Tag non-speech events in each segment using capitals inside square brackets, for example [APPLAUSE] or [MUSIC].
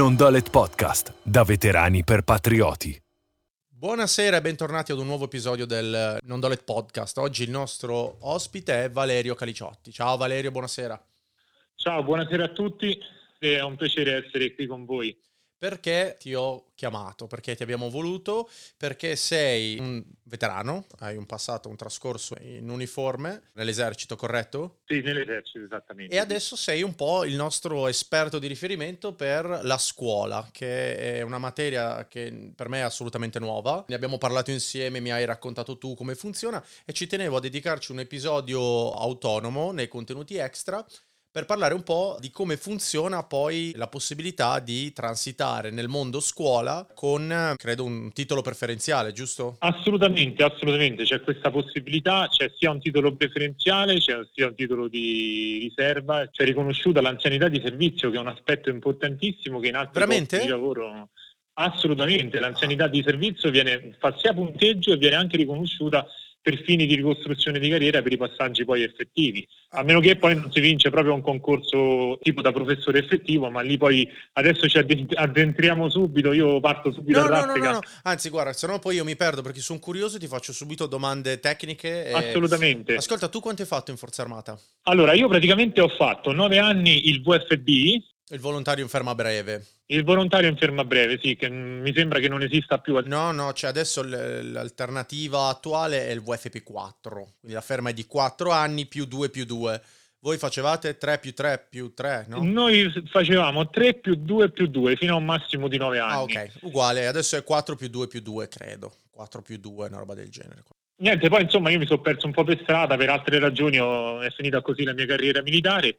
Non Dolet Podcast, da veterani per patrioti. Buonasera e bentornati ad un nuovo episodio del Non Dolet Podcast. Oggi il nostro ospite è Valerio Caliciotti. Ciao Valerio, buonasera. Ciao, buonasera a tutti, è un piacere essere qui con voi. Perché ti ho chiamato? Perché ti abbiamo voluto? Perché sei un veterano, hai un passato, un trascorso in uniforme nell'esercito, corretto? Sì, nell'esercito, esattamente. E adesso sei un po' il nostro esperto di riferimento per la scuola, che è una materia che per me è assolutamente nuova. Ne abbiamo parlato insieme, mi hai raccontato tu come funziona e ci tenevo a dedicarci un episodio autonomo nei contenuti extra per parlare un po' di come funziona poi la possibilità di transitare nel mondo scuola con, credo, un titolo preferenziale, giusto? Assolutamente, assolutamente, c'è questa possibilità, c'è sia un titolo preferenziale, c'è sia un titolo di riserva, c'è riconosciuta l'anzianità di servizio che è un aspetto importantissimo che in altri Veramente? posti di lavoro... Assolutamente, l'anzianità di servizio viene, fa sia punteggio e viene anche riconosciuta per fini di ricostruzione di carriera per i passaggi poi effettivi, a meno che poi non si vince proprio un concorso tipo da professore effettivo, ma lì poi adesso ci addentriamo subito, io parto subito no, a no, no, no, no, anzi guarda, se no poi io mi perdo perché sono curioso e ti faccio subito domande tecniche. E... Assolutamente. Ascolta, tu quanto hai fatto in Forza Armata? Allora, io praticamente ho fatto nove anni il VFB, il volontario in ferma breve. Il volontario in ferma breve, sì, che mi sembra che non esista più. No, no, cioè adesso l'alternativa attuale è il VFP4, quindi la ferma è di 4 anni più 2 più 2. Voi facevate 3 più 3 più 3, no? Noi facevamo 3 più 2 più 2 fino a un massimo di 9 anni. Ah, ok, uguale, adesso è 4 più 2 più 2, credo. 4 più 2, una roba del genere. Niente, poi insomma io mi sono perso un po' per strada, per altre ragioni ho, è finita così la mia carriera militare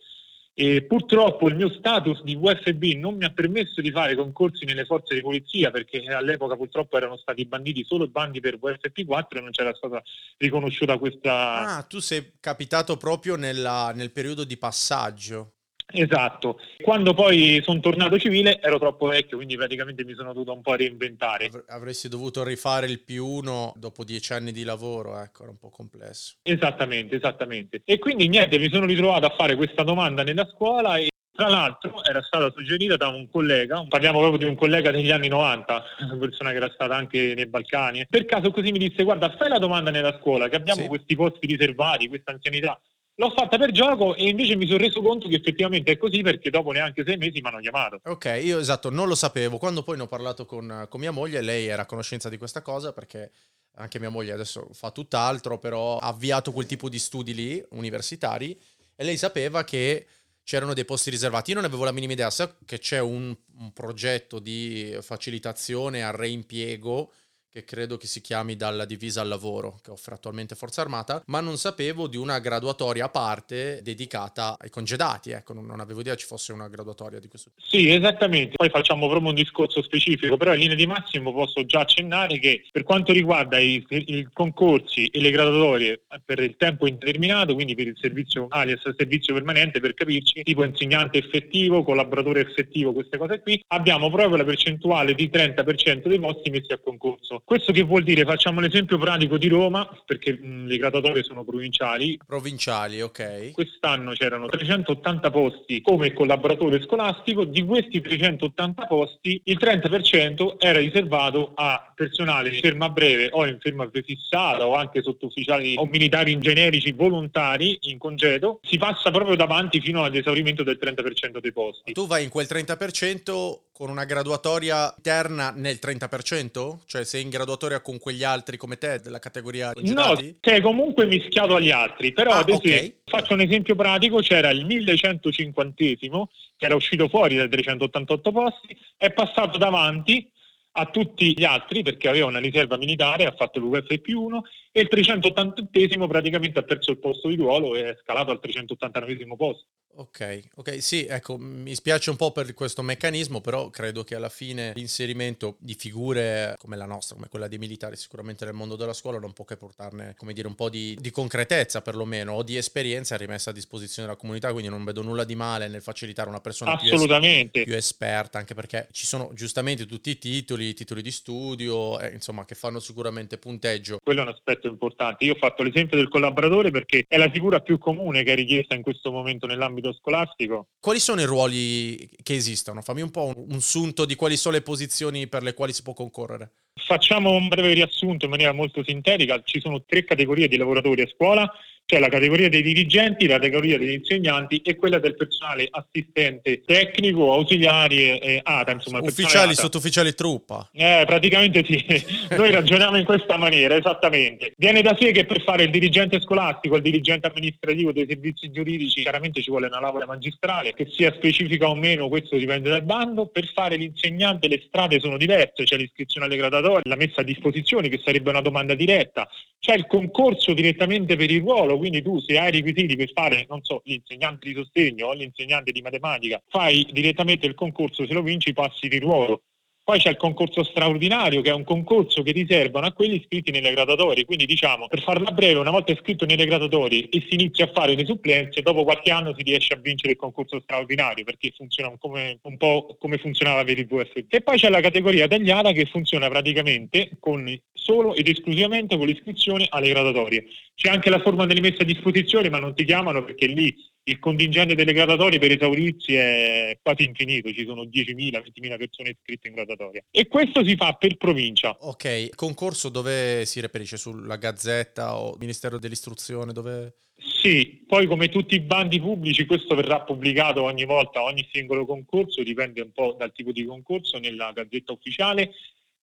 e purtroppo il mio status di VFB non mi ha permesso di fare concorsi nelle forze di polizia perché all'epoca purtroppo erano stati banditi solo bandi per VFP4 e non c'era stata riconosciuta questa... Ah, tu sei capitato proprio nella, nel periodo di passaggio. Esatto, quando poi sono tornato civile ero troppo vecchio, quindi praticamente mi sono dovuto un po' reinventare. Avresti dovuto rifare il più uno dopo dieci anni di lavoro, ecco, era un po' complesso. Esattamente, esattamente. E quindi niente, mi sono ritrovato a fare questa domanda nella scuola e tra l'altro era stata suggerita da un collega, parliamo proprio di un collega degli anni 90, una persona che era stata anche nei Balcani. Per caso così mi disse guarda fai la domanda nella scuola che abbiamo sì. questi posti riservati, questa anzianità L'ho fatta per gioco e invece mi sono reso conto che effettivamente è così perché dopo neanche sei mesi mi hanno chiamato. Ok, io esatto, non lo sapevo. Quando poi ne ho parlato con, con mia moglie, lei era a conoscenza di questa cosa perché anche mia moglie adesso fa tutt'altro, però ha avviato quel tipo di studi lì, universitari, e lei sapeva che c'erano dei posti riservati. Io non avevo la minima idea, so che c'è un, un progetto di facilitazione al reimpiego che credo che si chiami dalla divisa al lavoro, che offre attualmente Forza Armata, ma non sapevo di una graduatoria a parte dedicata ai congedati, ecco, non, avevo idea ci fosse una graduatoria di questo tipo. Sì, esattamente, poi facciamo proprio un discorso specifico, però in linea di massimo posso già accennare che per quanto riguarda i, i concorsi e le graduatorie per il tempo indeterminato, quindi per il servizio alias servizio permanente, per capirci, tipo insegnante effettivo, collaboratore effettivo, queste cose qui, abbiamo proprio la percentuale di 30% dei posti messi a concorso. Questo che vuol dire? Facciamo l'esempio pratico di Roma, perché mh, le graduatorie sono provinciali. Provinciali, ok. Quest'anno c'erano 380 posti come collaboratore scolastico, di questi 380 posti il 30% era riservato a personale in ferma breve o in ferma prefissata o anche sottufficiali o militari generici volontari in congedo. Si passa proprio davanti fino all'esaurimento del 30% dei posti. Tu vai in quel 30% con una graduatoria interna nel 30%? Cioè sei in graduatoria con quegli altri come te della categoria congedati? No, sei comunque mischiato agli altri, però ah, ad esempio, okay. faccio un esempio pratico, c'era il 1150 che era uscito fuori dai 388 posti, è passato davanti a tutti gli altri perché aveva una riserva militare, ha fatto l'UF più 1 e il 380 praticamente ha perso il posto di ruolo e è scalato al 389 posto. Ok, ok, sì, ecco, mi spiace un po' per questo meccanismo, però credo che alla fine l'inserimento di figure come la nostra, come quella dei militari, sicuramente nel mondo della scuola, non può che portarne, come dire, un po' di, di concretezza perlomeno, o di esperienza rimessa a disposizione della comunità, quindi non vedo nulla di male nel facilitare una persona più, es- più, esperta, anche perché ci sono giustamente tutti i titoli, i titoli di studio, eh, insomma, che fanno sicuramente punteggio. Quello è un aspetto importante. Io ho fatto l'esempio del collaboratore perché è la figura più comune che è richiesta in questo momento nell'ambito nell'ambito scolastico. Quali sono i ruoli che esistono? Fammi un po' un, un sunto di quali sono le posizioni per le quali si può concorrere. Facciamo un breve riassunto in maniera molto sintetica. Ci sono tre categorie di lavoratori a scuola c'è la categoria dei dirigenti, la categoria degli insegnanti e quella del personale assistente tecnico, ausiliari e ATA. Insomma, Ufficiali, sottufficiali truppa. Eh, praticamente sì, [LAUGHS] noi ragioniamo in questa maniera, esattamente. Viene da sé che per fare il dirigente scolastico, il dirigente amministrativo dei servizi giuridici, chiaramente ci vuole una laurea magistrale, che sia specifica o meno, questo dipende dal bando. Per fare l'insegnante le strade sono diverse, c'è l'iscrizione alle graduatorie, la messa a disposizione che sarebbe una domanda diretta, c'è il concorso direttamente per il ruolo, quindi tu se hai requisiti per fare, non so, l'insegnante di sostegno o l'insegnante di matematica, fai direttamente il concorso, se lo vinci passi di ruolo. Poi c'è il concorso straordinario, che è un concorso che riservano a quelli iscritti nelle graduatorie. Quindi, diciamo, per farla breve, una volta iscritto nelle graduatorie e si inizia a fare le supplenze, dopo qualche anno si riesce a vincere il concorso straordinario, perché funziona come, un po' come funzionava per il VFP. E poi c'è la categoria tagliata che funziona praticamente con solo ed esclusivamente con l'iscrizione alle graduatorie. C'è anche la forma delle messe a disposizione, ma non ti chiamano perché lì il contingente delle graduatorie per esaurirsi è quasi infinito, ci sono 10.000, 20.000 persone iscritte in graduatoria. E questo si fa per provincia. Ok, concorso dove si reperisce? Sulla Gazzetta o Ministero dell'Istruzione? Dove... Sì, poi come tutti i bandi pubblici questo verrà pubblicato ogni volta, ogni singolo concorso, dipende un po' dal tipo di concorso nella Gazzetta Ufficiale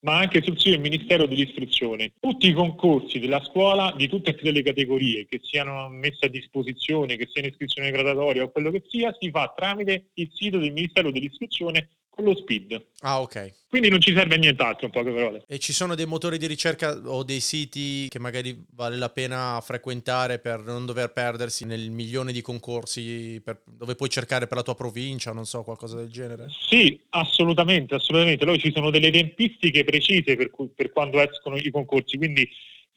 ma anche sul sito del Ministero dell'Istruzione. Tutti i concorsi della scuola di tutte e tre le categorie che siano messe a disposizione, che siano iscrizione gradatoria o quello che sia, si fa tramite il sito del Ministero dell'Istruzione con lo SPID. Ah, ok. Quindi non ci serve a nient'altro, in poche parole. E ci sono dei motori di ricerca o dei siti che magari vale la pena frequentare per non dover perdersi nel milione di concorsi per, dove puoi cercare per la tua provincia, non so, qualcosa del genere? Sì, assolutamente, assolutamente. Poi ci sono delle tempistiche precise per, per quando escono i concorsi, quindi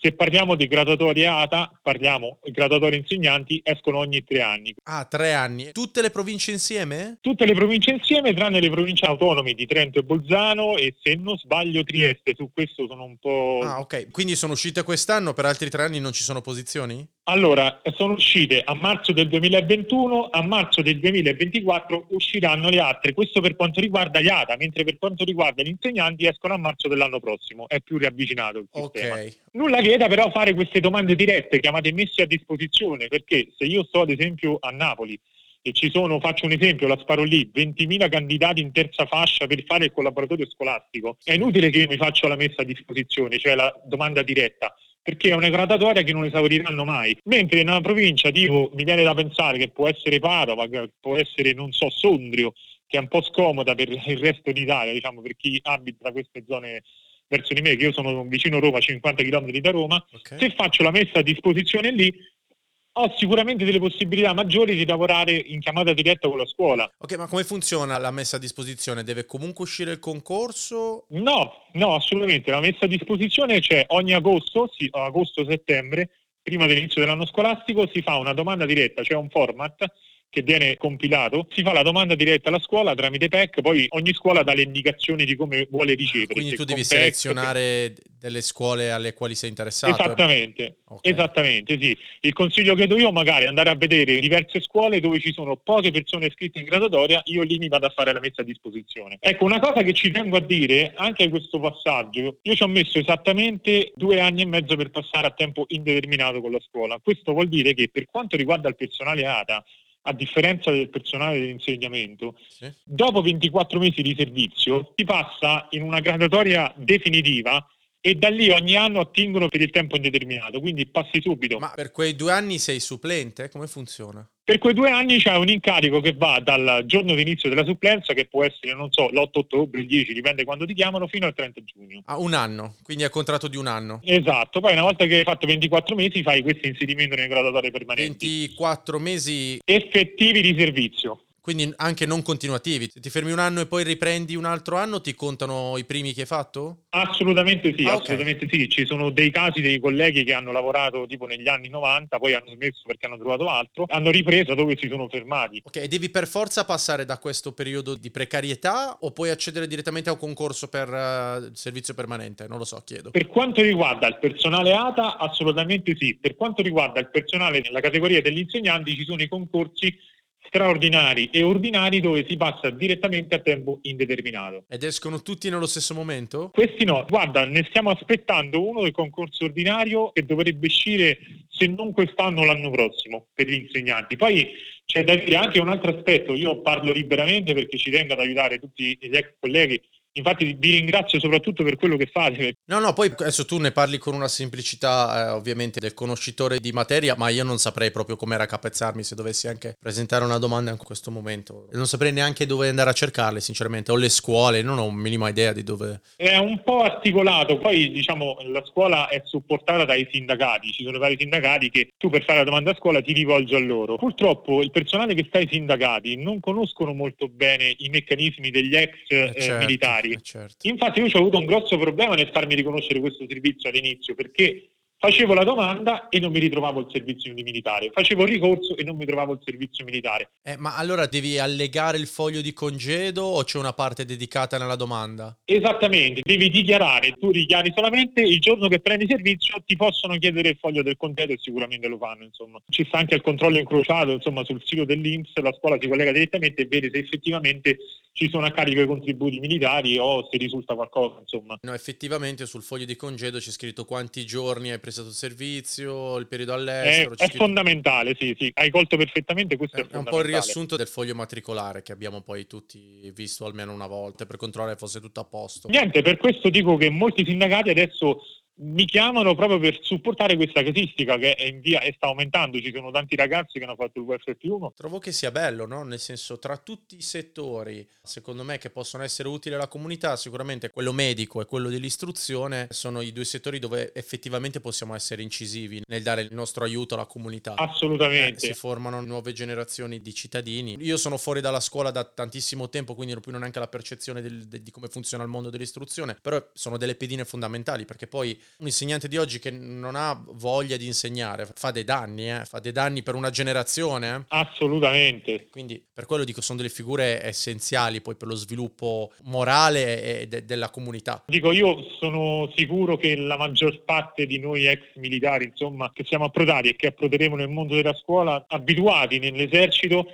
se parliamo di graduatorie ATA, parliamo graduatorie insegnanti, escono ogni tre anni. Ah, tre anni. Tutte le province insieme? Tutte le province insieme, tranne le province autonome di Trento e Bolzano e se non sbaglio Trieste. Su questo sono un po'... Ah, ok. Quindi sono uscite quest'anno, per altri tre anni non ci sono posizioni? Allora, sono uscite a marzo del 2021, a marzo del 2024 usciranno le altre. Questo per quanto riguarda gli ATA, mentre per quanto riguarda gli insegnanti escono a marzo dell'anno prossimo. È più riavvicinato il sistema. Ok. Nulla vieta però fare queste domande dirette, chiamate messe a disposizione, perché se io sto ad esempio a Napoli e ci sono, faccio un esempio, la sparo lì, 20.000 candidati in terza fascia per fare il collaboratorio scolastico, è inutile che io mi faccia la messa a disposizione, cioè la domanda diretta perché è una gradatoria che non esauriranno mai. Mentre in una provincia tipo mi viene da pensare che può essere Padova, che può essere, non so, Sondrio, che è un po' scomoda per il resto d'Italia, diciamo, per chi abita queste zone verso di me, che io sono vicino Roma, 50 km da Roma, okay. se faccio la messa a disposizione lì, ho sicuramente delle possibilità maggiori di lavorare in chiamata diretta con la scuola. Ok, ma come funziona la messa a disposizione? Deve comunque uscire il concorso? No, no, assolutamente. La messa a disposizione c'è ogni agosto, sì, agosto-settembre, prima dell'inizio dell'anno scolastico, si fa una domanda diretta, c'è cioè un format che viene compilato, si fa la domanda diretta alla scuola tramite PEC, poi ogni scuola dà le indicazioni di come vuole ricevere. Quindi tu devi selezionare delle scuole alle quali sei interessato. Esattamente, okay. esattamente, sì. Il consiglio che do io magari è andare a vedere diverse scuole dove ci sono poche persone iscritte in graduatoria, io lì mi vado a fare la messa a disposizione. Ecco, una cosa che ci tengo a dire, anche in questo passaggio, io ci ho messo esattamente due anni e mezzo per passare a tempo indeterminato con la scuola. Questo vuol dire che per quanto riguarda il personale ATA, a differenza del personale di insegnamento, sì. dopo 24 mesi di servizio si passa in una graduatoria definitiva e da lì ogni anno attingono per il tempo indeterminato, quindi passi subito. Ma per quei due anni sei supplente? Come funziona? Per quei due anni c'è un incarico che va dal giorno di inizio della supplenza, che può essere, non so, l'8 ottobre, il 10, dipende quando ti chiamano, fino al 30 giugno. Ah, un anno, quindi è contratto di un anno. Esatto, poi una volta che hai fatto 24 mesi fai questo inserimento nelle graduatorie permanenti. 24 mesi effettivi di servizio. Quindi anche non continuativi. Se ti fermi un anno e poi riprendi un altro anno, ti contano i primi che hai fatto? Assolutamente sì, ah, assolutamente okay. sì. Ci sono dei casi dei colleghi che hanno lavorato tipo negli anni 90, poi hanno smesso perché hanno trovato altro, hanno ripreso dove si sono fermati. Ok, devi per forza passare da questo periodo di precarietà o puoi accedere direttamente a un concorso per uh, servizio permanente? Non lo so, chiedo. Per quanto riguarda il personale ATA, assolutamente sì. Per quanto riguarda il personale nella categoria degli insegnanti, ci sono i concorsi straordinari e ordinari dove si passa direttamente a tempo indeterminato. Ed escono tutti nello stesso momento? Questi no, guarda, ne stiamo aspettando uno del concorso ordinario che dovrebbe uscire se non quest'anno l'anno prossimo per gli insegnanti. Poi c'è da dire anche un altro aspetto, io parlo liberamente perché ci tengo ad aiutare tutti gli ex colleghi Infatti vi ringrazio soprattutto per quello che fate. No, no, poi adesso tu ne parli con una semplicità eh, ovviamente del conoscitore di materia, ma io non saprei proprio come raccapezzarmi se dovessi anche presentare una domanda in questo momento. Non saprei neanche dove andare a cercarle, sinceramente. Ho le scuole, non ho un minima idea di dove... È un po' articolato, poi diciamo la scuola è supportata dai sindacati, ci sono vari sindacati che tu per fare la domanda a scuola ti rivolgi a loro. Purtroppo il personale che sta ai sindacati non conoscono molto bene i meccanismi degli ex eh, certo. militari militari. Eh, certo. Infatti io ho avuto un grosso problema nel farmi riconoscere questo servizio all'inizio perché Facevo la domanda e non mi ritrovavo il servizio militare. Facevo il ricorso e non mi trovavo il servizio militare. Eh, ma allora devi allegare il foglio di congedo o c'è una parte dedicata nella domanda? Esattamente, devi dichiarare, tu dichiari solamente il giorno che prendi servizio ti possono chiedere il foglio del congedo e sicuramente lo fanno. Insomma. Ci sta anche il controllo incrociato insomma, sul sito dell'Inps, la scuola si collega direttamente e vede se effettivamente ci sono a carico i contributi militari o se risulta qualcosa. Insomma. No, effettivamente sul foglio di congedo c'è scritto quanti giorni hai preso prestato il servizio, il periodo all'estero. È, è fondamentale, sì, sì, hai colto perfettamente, questo è, è, un po' il riassunto del foglio matricolare che abbiamo poi tutti visto almeno una volta per controllare fosse tutto a posto. Niente, per questo dico che molti sindacati adesso mi chiamano proprio per supportare questa casistica che è in via e sta aumentando. Ci sono tanti ragazzi che hanno fatto il WF più 1. Trovo che sia bello, no? Nel senso, tra tutti i settori, secondo me, che possono essere utili alla comunità, sicuramente quello medico e quello dell'istruzione sono i due settori dove effettivamente possiamo essere incisivi nel dare il nostro aiuto alla comunità. Assolutamente. Eh, si formano nuove generazioni di cittadini. Io sono fuori dalla scuola da tantissimo tempo, quindi non ho più neanche la percezione del, de, di come funziona il mondo dell'istruzione, però sono delle pedine fondamentali perché poi un insegnante di oggi che non ha voglia di insegnare fa dei danni, eh? fa dei danni per una generazione. Eh? Assolutamente. Quindi per quello dico sono delle figure essenziali poi per lo sviluppo morale e de- della comunità. Dico io sono sicuro che la maggior parte di noi ex militari, insomma, che siamo approdati e che approderemo nel mondo della scuola, abituati nell'esercito,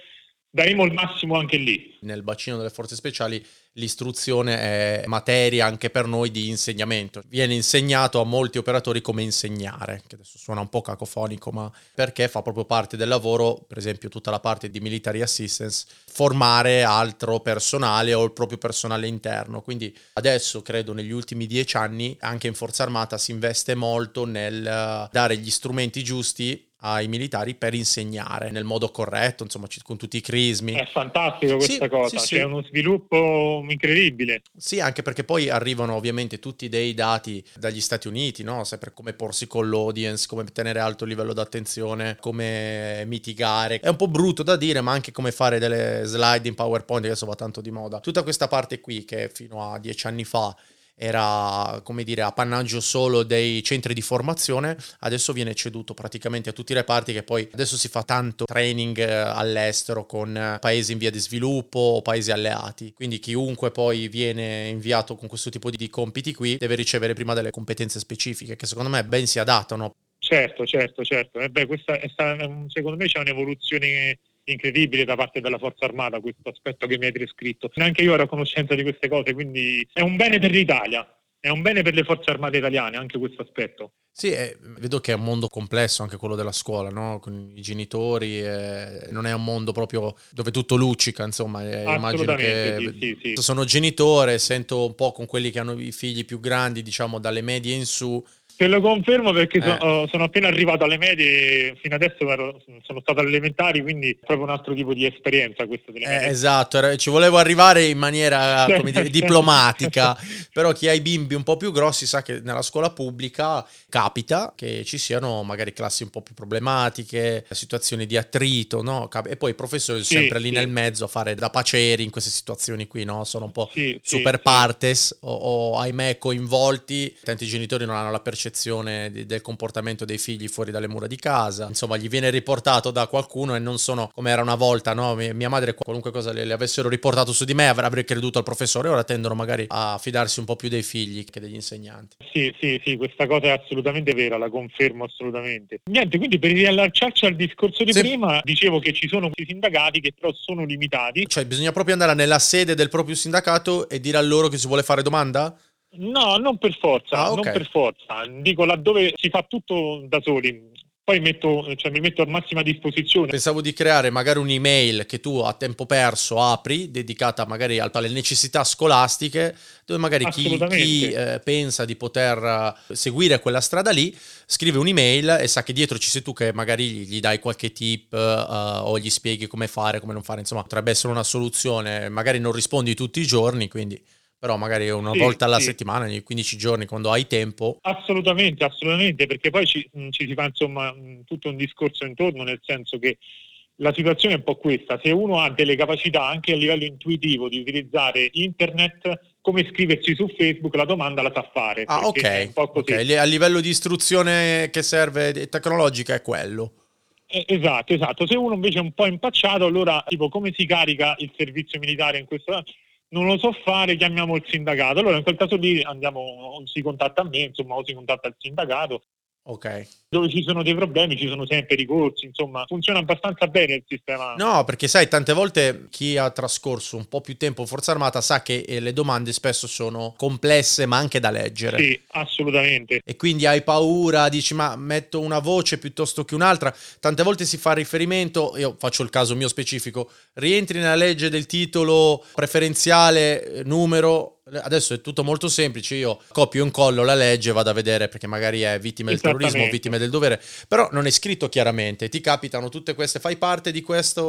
daremo il massimo anche lì. Nel bacino delle forze speciali l'istruzione è materia anche per noi di insegnamento. Viene insegnato a molti operatori come insegnare, che adesso suona un po' cacofonico, ma perché fa proprio parte del lavoro, per esempio tutta la parte di military assistance, formare altro personale o il proprio personale interno. Quindi adesso credo negli ultimi dieci anni anche in Forza Armata si investe molto nel dare gli strumenti giusti ai militari per insegnare nel modo corretto, insomma, con tutti i crismi. È fantastico questa sì, cosa, sì, c'è sì. uno sviluppo incredibile. Sì, anche perché poi arrivano ovviamente tutti dei dati dagli Stati Uniti, no? Sempre come porsi con l'audience, come tenere alto il livello d'attenzione, come mitigare. È un po' brutto da dire, ma anche come fare delle slide in PowerPoint, adesso va tanto di moda. Tutta questa parte qui che fino a dieci anni fa era come dire appannaggio solo dei centri di formazione, adesso viene ceduto praticamente a tutti i reparti che poi adesso si fa tanto training eh, all'estero con eh, paesi in via di sviluppo o paesi alleati, quindi chiunque poi viene inviato con questo tipo di compiti qui deve ricevere prima delle competenze specifiche che secondo me ben si adattano. Certo, certo, certo. Eh beh, questa è stata, secondo me c'è un'evoluzione incredibile da parte della Forza Armata questo aspetto che mi hai descritto. Neanche io ero a conoscenza di queste cose, quindi è un bene per l'Italia. È un bene per le forze armate italiane anche questo aspetto. Sì, eh, vedo che è un mondo complesso anche quello della scuola, no? con i genitori, eh, non è un mondo proprio dove tutto luccica, insomma, eh, immagino che sì, sì, sì. sono genitore, sento un po' con quelli che hanno i figli più grandi, diciamo dalle medie in su, Te lo confermo perché eh. sono, sono, appena arrivato alle medie, fino adesso ero, sono stato alle elementari, quindi è proprio un altro tipo di esperienza questa delle medie. Eh, esatto, ci volevo arrivare in maniera [LAUGHS] dire, diplomatica, però chi ha i bimbi un po' più grossi sa che nella scuola pubblica capita che ci siano magari classi un po' più problematiche, situazioni di attrito, no? E poi i professori sono sì, sempre lì sì. nel mezzo a fare da paceri in queste situazioni qui, no? Sono un po' sì, super partes o, o ahimè coinvolti, tanti genitori non hanno la percezione percezione di, del comportamento dei figli fuori dalle mura di casa, insomma gli viene riportato da qualcuno e non sono come era una volta, no? mia madre qualunque cosa le, le avessero riportato su di me avrebbe creduto al professore, ora tendono magari a fidarsi un po' più dei figli che degli insegnanti. Sì, sì, sì, questa cosa è assolutamente vera, la confermo assolutamente. Niente, quindi per riallacciarci al discorso di sì. prima, dicevo che ci sono questi sindacati che però sono limitati. Cioè bisogna proprio andare nella sede del proprio sindacato e dire a loro che si vuole fare domanda? No, non per forza, ah, okay. non per forza. Dico laddove si fa tutto da soli poi metto, cioè, mi metto a massima disposizione. Pensavo di creare magari un'email che tu a tempo perso apri, dedicata magari alle necessità scolastiche, dove magari chi, chi eh, pensa di poter eh, seguire quella strada lì, scrive un'email e sa che dietro ci sei tu che magari gli dai qualche tip uh, o gli spieghi come fare, come non fare, insomma potrebbe essere una soluzione, magari non rispondi tutti i giorni, quindi però magari una sì, volta alla sì. settimana, ogni 15 giorni, quando hai tempo. Assolutamente, assolutamente, perché poi ci, mm, ci, si fa insomma mm, tutto un discorso intorno, nel senso che la situazione è un po' questa, se uno ha delle capacità anche a livello intuitivo di utilizzare internet, come iscriversi su Facebook, la domanda la sa fare. Ah, ok. okay. A livello di istruzione che serve tecnologica è quello. Eh, esatto, esatto. Se uno invece è un po' impacciato, allora tipo come si carica il servizio militare in questo non lo so fare, chiamiamo il sindacato. Allora in quel caso lì andiamo, si contatta a me, insomma, o si contatta il sindacato Ok. Dove ci sono dei problemi ci sono sempre ricorsi, insomma, funziona abbastanza bene il sistema. No, perché sai, tante volte chi ha trascorso un po' più tempo in Forza Armata sa che eh, le domande spesso sono complesse ma anche da leggere. Sì, assolutamente. E quindi hai paura, dici ma metto una voce piuttosto che un'altra. Tante volte si fa riferimento, io faccio il caso mio specifico, rientri nella legge del titolo preferenziale eh, numero Adesso è tutto molto semplice, io copio e incollo la legge, vado a vedere perché magari è vittima del terrorismo vittima del dovere, però non è scritto chiaramente, ti capitano tutte queste, fai parte di questa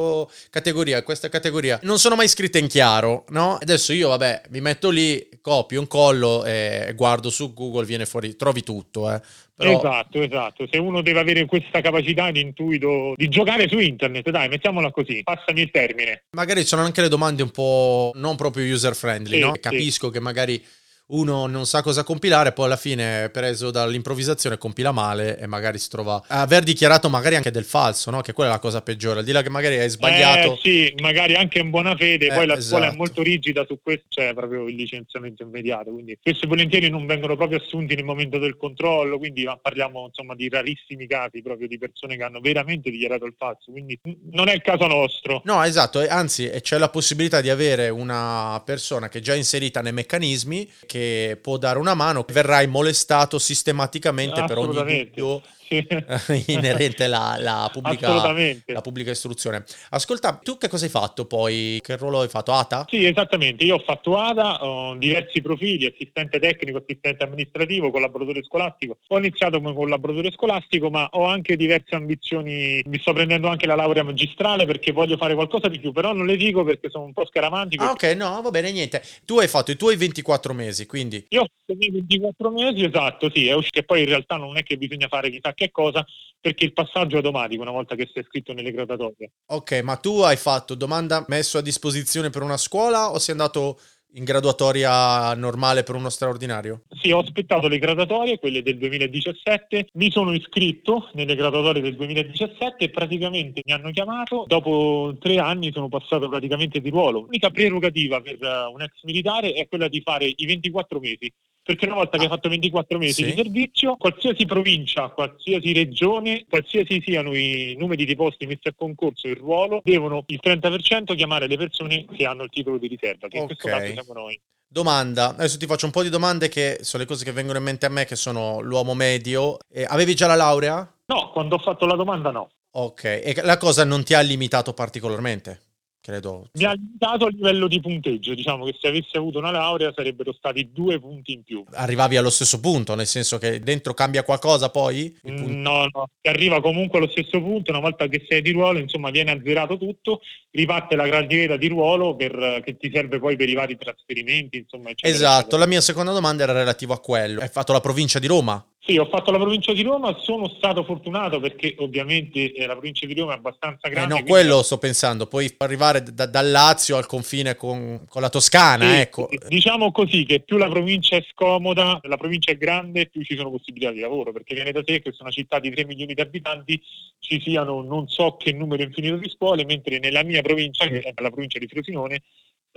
categoria, questa categoria, non sono mai scritte in chiaro, no? Adesso io vabbè mi metto lì, copio, incollo e guardo su Google, viene fuori, trovi tutto, eh. Però... Esatto, esatto. Se uno deve avere questa capacità di intuito, di giocare su internet, dai, mettiamola così, passami il termine. Magari sono anche le domande un po' non proprio user friendly, sì, no? Capisco sì. che magari uno non sa cosa compilare, poi alla fine, preso dall'improvvisazione, compila male e magari si trova a aver dichiarato magari anche del falso, no? Che quella è la cosa peggiore, al di là che magari hai sbagliato. Eh, sì, magari anche in buona fede, eh, poi la esatto. scuola è esatto. molto rigida su questo, c'è proprio il licenziamento immediato, quindi spesso e volentieri non vengono proprio assunti nel momento del controllo, quindi parliamo insomma di rarissimi casi proprio di persone che hanno veramente dichiarato il falso, quindi non è il caso nostro. No, esatto, anzi c'è la possibilità di avere una persona che è già inserita nei meccanismi che che può dare una mano, verrai molestato sistematicamente per ogni dubbio [LAUGHS] [LAUGHS] inerente alla, pubblica, la pubblica istruzione. Ascolta, tu che cosa hai fatto poi? Che ruolo hai fatto? ATA? Sì, esattamente. Io ho fatto ATA, ho diversi profili, assistente tecnico, assistente amministrativo, collaboratore scolastico. Ho iniziato come collaboratore scolastico, ma ho anche diverse ambizioni. Mi sto prendendo anche la laurea magistrale perché voglio fare qualcosa di più, però non le dico perché sono un po' scaramantico. Ah, ok, no, va bene, niente. Tu hai fatto i tuoi 24 mesi, quindi... Io ho fatto i miei 24 mesi, esatto, sì, che poi in realtà non è che bisogna fare chissà che cosa, perché il passaggio è automatico una volta che sei iscritto nelle graduatorie. Ok, ma tu hai fatto domanda messo a disposizione per una scuola o sei andato in graduatoria normale per uno straordinario? Sì, ho aspettato le graduatorie, quelle del 2017, mi sono iscritto nelle graduatorie del 2017 e praticamente mi hanno chiamato, dopo tre anni sono passato praticamente di ruolo. L'unica prerogativa per un ex militare è quella di fare i 24 mesi perché una volta che hai fatto 24 mesi sì. di servizio, qualsiasi provincia, qualsiasi regione, qualsiasi siano i numeri di posti messi a concorso, il ruolo, devono il 30% chiamare le persone che hanno il titolo di riserva, che okay. in questo caso siamo noi. Domanda, adesso ti faccio un po' di domande che sono le cose che vengono in mente a me, che sono l'uomo medio. Eh, avevi già la laurea? No, quando ho fatto la domanda no. Ok, e la cosa non ti ha limitato particolarmente? Credo. Mi ha limitato a livello di punteggio, diciamo che se avessi avuto una laurea sarebbero stati due punti in più. Arrivavi allo stesso punto, nel senso che dentro cambia qualcosa poi? No, no, si arriva comunque allo stesso punto, una volta che sei di ruolo, insomma, viene azzerato tutto, riparte la graduatoria di ruolo per, che ti serve poi per i vari trasferimenti, insomma. Eccetera, esatto, la mia seconda domanda era relativa a quello. Hai fatto la provincia di Roma? Sì, ho fatto la provincia di Roma, sono stato fortunato perché ovviamente eh, la provincia di Roma è abbastanza Eh grande. no, quindi- quello sto pensando, poi arrivare da- dal Lazio al confine con, con la Toscana, Sì, ecco. Diciamo così che più la provincia è scomoda, la provincia è grande, più ci sono possibilità di lavoro, perché viene da sé che è una città di 3 milioni di abitanti ci siano non so che numero infinito di scuole, mentre nella mia provincia, che è la provincia di Frosinone, eh,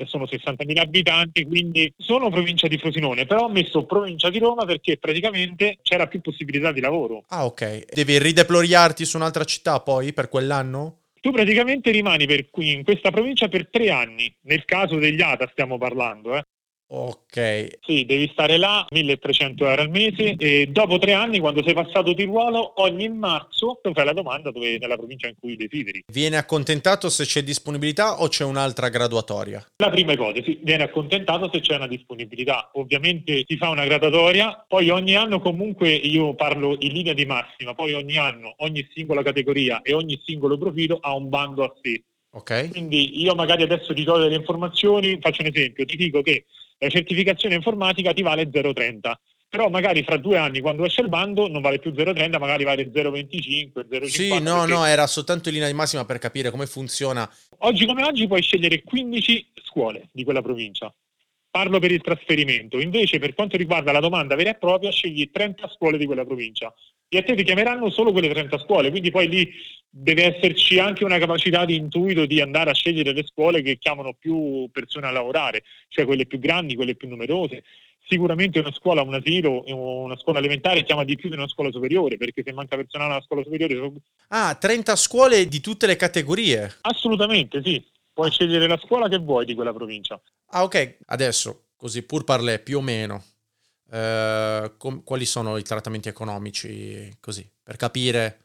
sono 60.000 abitanti, quindi sono provincia di Frosinone, però ho messo provincia di Roma perché praticamente c'era più possibilità di lavoro. Ah, ok. Devi rideploriarti su un'altra città poi per quell'anno? Tu praticamente rimani per qui in questa provincia per tre anni, nel caso degli ATA stiamo parlando, eh. Ok. Sì, devi stare là, 1300 euro al mese e dopo tre anni, quando sei passato di ruolo, ogni marzo tu fai la domanda dove, nella provincia in cui desideri. Viene accontentato se c'è disponibilità o c'è un'altra graduatoria? La prima ipotesi, viene accontentato se c'è una disponibilità. Ovviamente si fa una gradatoria, poi ogni anno comunque io parlo in linea di massima, poi ogni anno ogni singola categoria e ogni singolo profilo ha un bando a sé. Ok? Quindi io magari adesso ti do delle informazioni, faccio un esempio, ti dico che la certificazione informatica ti vale 0,30, però magari fra due anni quando esce il bando non vale più 0,30, magari vale 0,25, 0,50. Sì, no, perché no, era soltanto in linea di massima per capire come funziona. Oggi come oggi puoi scegliere 15 scuole di quella provincia. Parlo per il trasferimento, invece per quanto riguarda la domanda vera e propria scegli 30 scuole di quella provincia e a te ti chiameranno solo quelle 30 scuole, quindi poi lì deve esserci anche una capacità di intuito di andare a scegliere le scuole che chiamano più persone a lavorare, cioè quelle più grandi, quelle più numerose. Sicuramente una scuola, un asilo, una scuola elementare chiama di più di una scuola superiore, perché se manca personale alla scuola superiore Ah, 30 scuole di tutte le categorie. assolutamente sì, puoi scegliere la scuola che vuoi di quella provincia. Ah, ok. Adesso, così pur parlè più o meno, eh, com- quali sono i trattamenti economici, così, per capire.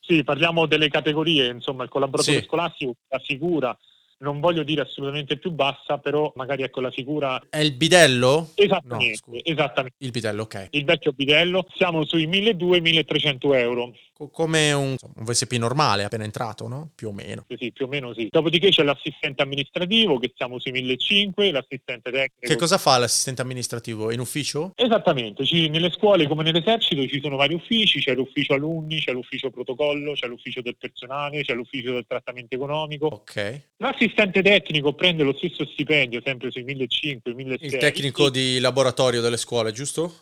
Sì, parliamo delle categorie, insomma, il collaboratore Sì. scolastico, la figura, non voglio dire assolutamente più bassa, però magari ecco la figura È il bidello? esattamente, No, esattamente. Il bidello, ok. Il vecchio bidello, siamo sui 1200-1300 euro, Co- come un, un VSP normale, appena entrato, no? Più o meno. sì, sì, più o meno sì. Dopodiché c'è l'assistente amministrativo che siamo sui 1500, l'assistente tecnico. Che cosa fa l'assistente amministrativo? In ufficio? Esattamente, ci- nelle scuole come nell'esercito ci sono vari uffici, c'è l'ufficio alunni, c'è l'ufficio protocollo, c'è l'ufficio del personale, c'è l'ufficio del trattamento economico. Ok. L'assistente tecnico prende lo stesso stipendio, sempre sui 1500, 1600. Il tecnico di laboratorio delle scuole, giusto?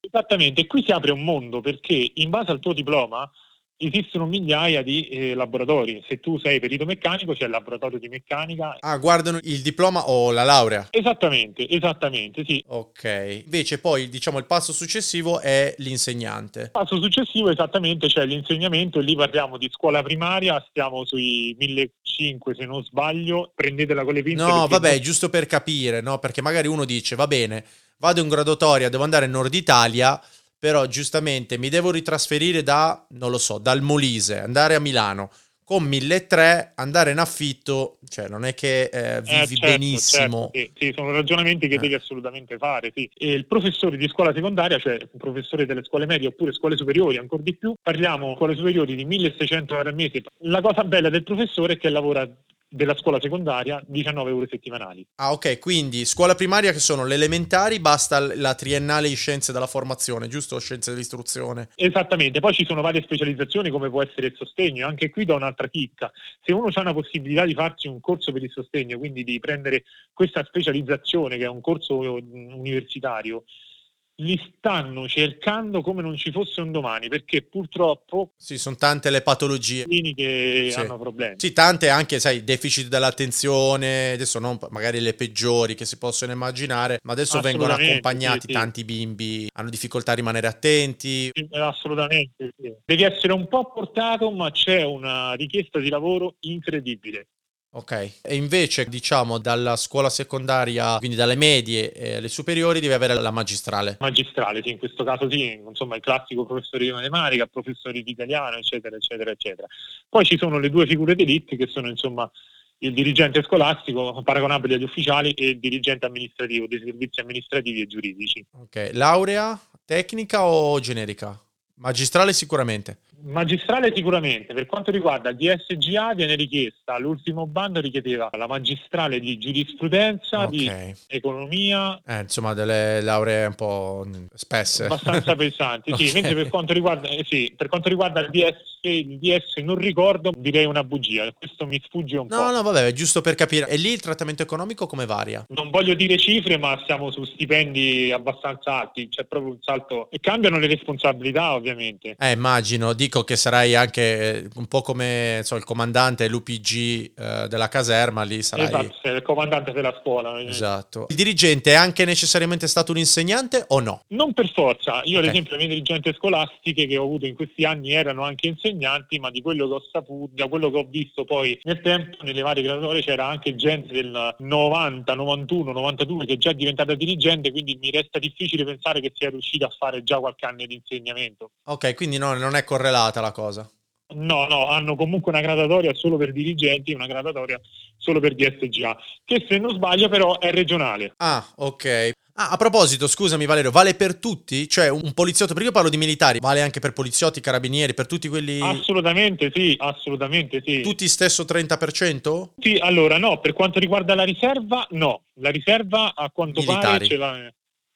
Esattamente, qui si apre un mondo perché in base al tuo diploma esistono migliaia di eh, laboratori. Se tu sei perito meccanico c'è il laboratorio di meccanica. Ah, guardano il diploma o la laurea. Esattamente, esattamente, sì. Ok. Invece poi, diciamo, il passo successivo è l'insegnante. Il passo successivo esattamente c'è l'insegnamento e lì parliamo di scuola primaria, stiamo sui 1500 se non sbaglio, prendetela con le pinze. No, vabbè, giusto per capire, no? Perché magari uno dice, va bene, vado in graduatoria, devo andare in Nord Italia, però giustamente mi devo ritrasferire da, non lo so, dal Molise, andare a Milano. Con 1300 andare in affitto, cioè non è che eh, Eh, vivi certo, benissimo. certo, sì, sì, sono ragionamenti che Eh. devi assolutamente fare. Sì. E il professore di scuola secondaria, cioè il professore delle scuole medie oppure scuole superiori, ancora di più, parliamo di scuole superiori di 1600 euro al mese. La cosa bella del professore è che lavora della scuola secondaria 19 ore settimanali. Ah, ok, quindi scuola primaria che sono le elementari, basta la triennale in scienze della formazione, giusto? Scienze dell'istruzione. Esattamente, poi ci sono varie specializzazioni come può essere il sostegno, anche qui do un'altra chicca. Se uno ha una possibilità di farsi un corso per il sostegno, quindi di prendere questa specializzazione che è un corso mm, universitario, li stanno cercando come non ci fosse un domani, perché purtroppo Sì, sono tante le patologie. cliniche Sì. hanno problemi. Sì, tante anche, sai, deficit dell'attenzione, adesso non magari le peggiori che si possono immaginare, ma adesso vengono accompagnati sì, sì. tanti bimbi, hanno difficoltà a rimanere attenti. Assolutamente, devi essere un po' portato, ma c'è una richiesta di lavoro incredibile. Ok. E invece, diciamo, dalla scuola secondaria, quindi dalle medie e alle superiori, devi avere la magistrale. magistrale, sì, in questo caso sì, insomma il classico professore di matematica, professore di italiano, eccetera, eccetera, eccetera. Poi ci sono le due figure d'elite che sono insomma il dirigente scolastico, paragonabili agli ufficiali, e il dirigente amministrativo dei servizi amministrativi e giuridici. Ok. Laurea tecnica o generica? Magistrale sicuramente. Magistrale sicuramente, per quanto riguarda il DSGA viene richiesta, l'ultimo bando richiedeva la magistrale di giurisprudenza, okay. di economia. Eh, insomma delle lauree un po' spesse. Abbastanza [LAUGHS] pesanti, okay. sì, mentre per quanto riguarda, eh, sì, per quanto riguarda il, DS, il DS non ricordo, direi una bugia, questo mi sfugge un no, po'. No, no, vabbè, giusto per capire. E lì il trattamento economico come varia? Non voglio dire cifre, ma siamo su stipendi abbastanza alti, c'è proprio un salto e cambiano le responsabilità ovviamente. Eh, immagino, dico dico che sarai anche eh, un po' come so, il comandante l'UPG eh, della caserma, lì sarai... Esatto, sei il comandante della scuola. Esatto. Il dirigente è anche necessariamente stato un insegnante o no? Non per forza. Io okay. ad esempio le mie dirigenti scolastiche che ho avuto in questi anni erano anche insegnanti, ma di quello che ho saputo, da quello che ho visto poi nel tempo, nelle varie graduatorie c'era anche gente del 90, 91, 92 che già è diventata dirigente, quindi mi resta difficile pensare che sia riuscita a fare già qualche anno di insegnamento. Ok, quindi no, non è correlato separata la cosa. No, no, hanno comunque una gradatoria solo per dirigenti e una gradatoria solo per DSGA, che se non sbaglio però è regionale. Ah, ok. Ah, a proposito, scusami Valerio, vale per tutti? Cioè un poliziotto, perché io parlo di militari, vale anche per poliziotti, carabinieri, per tutti quelli... Assolutamente sì, assolutamente sì. Tutti stesso 30%? Sì, allora no, per quanto riguarda la riserva, no. La riserva a quanto militari. pare ce l'ha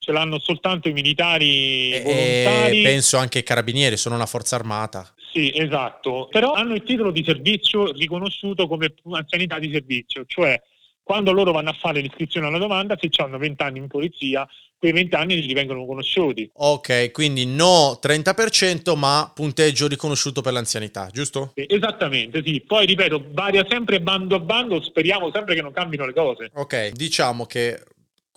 ce l'hanno soltanto i militari e, volontari. penso anche i carabinieri, sono una forza armata. Sì, esatto, però hanno il titolo di servizio riconosciuto come anzianità di servizio, cioè quando loro vanno a fare l'iscrizione alla domanda, se hanno 20 anni in polizia, quei 20 anni gli vengono conosciuti. Ok, quindi no 30%, ma punteggio riconosciuto per l'anzianità, giusto? Esattamente, sì. Poi ripeto, varia sempre bando a bando, speriamo sempre che non cambino le cose. Ok, diciamo che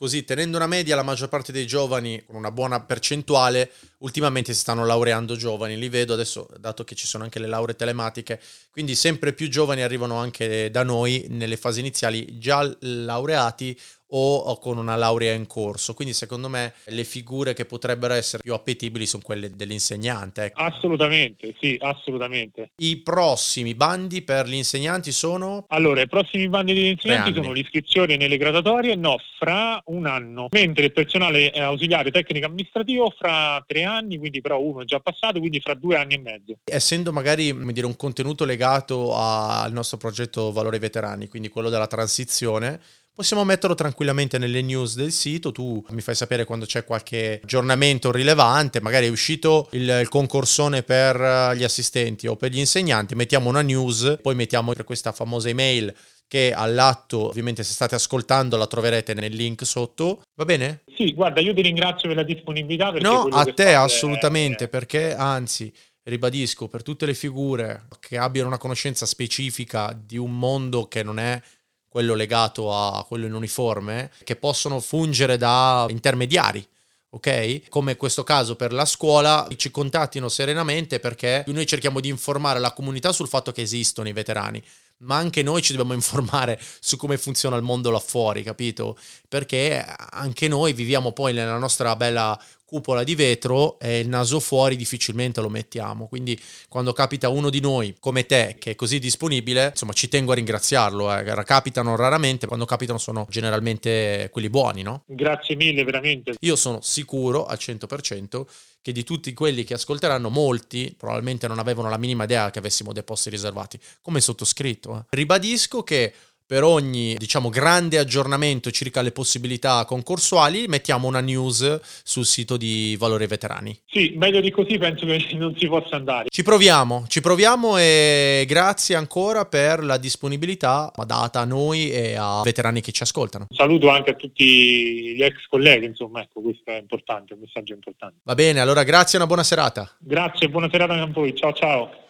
Così, tenendo una media, la maggior parte dei giovani, con una buona percentuale, ultimamente si stanno laureando giovani. Li vedo adesso, dato che ci sono anche le lauree telematiche, quindi sempre più giovani arrivano anche da noi nelle fasi iniziali, già laureati o con una laurea in corso. Quindi secondo me le figure che potrebbero essere più appetibili sono quelle dell'insegnante. Ecco. Assolutamente, sì, assolutamente. I prossimi bandi per gli insegnanti sono? Allora, i prossimi bandi degli insegnanti sono l'iscrizione nelle gradatorie, no, fra un anno, mentre il personale ausiliare tecnico amministrativo fra tre anni, quindi però uno è già passato, quindi fra due anni e mezzo. Essendo magari dire, un contenuto legato al nostro progetto Valore Veterani, quindi quello della transizione, Possiamo metterlo tranquillamente nelle news del sito, tu mi fai sapere quando c'è qualche aggiornamento rilevante, magari è uscito il, il, concorsone per eh, gli assistenti o per gli insegnanti, mettiamo una news, poi mettiamo questa famosa email che all'atto, ovviamente se state ascoltando la troverete nel link sotto, va bene? Sì, guarda, io ti ringrazio per la disponibilità. No, a te assolutamente, è... perché anzi ribadisco, per tutte le figure che abbiano una conoscenza specifica di un mondo che non è quello legato a quello in uniforme, che possono fungere da intermediari. Ok? Come questo caso per la scuola, ci contattino serenamente perché noi cerchiamo di informare la comunità sul fatto che esistono i veterani, ma anche noi ci dobbiamo [LAUGHS] informare su come funziona il mondo là fuori, capito? Perché anche noi viviamo poi nella nostra bella cupola di vetro e il naso fuori difficilmente lo mettiamo. Quindi quando capita uno di noi come te che è così disponibile, insomma ci tengo a ringraziarlo. Eh. Capitano raramente, quando capitano sono generalmente quelli buoni, no? Grazie mille, veramente. Io sono sicuro al 100% che di tutti quelli che ascolteranno, molti probabilmente non avevano la minima idea che avessimo dei posti riservati, come sottoscritto. Eh. Ribadisco che per ogni diciamo grande aggiornamento circa le possibilità concorsuali mettiamo una news sul sito di Valore Veterani. Sì, meglio di così penso che [LAUGHS] non si possa andare. Ci proviamo, ci proviamo e grazie ancora per la disponibilità data a noi e a veterani che ci ascoltano. Saluto anche a tutti gli ex colleghi, insomma, ecco, questo è importante, un messaggio importante. Va bene, allora grazie e una buona serata. Grazie, buona serata anche a voi. Ciao ciao.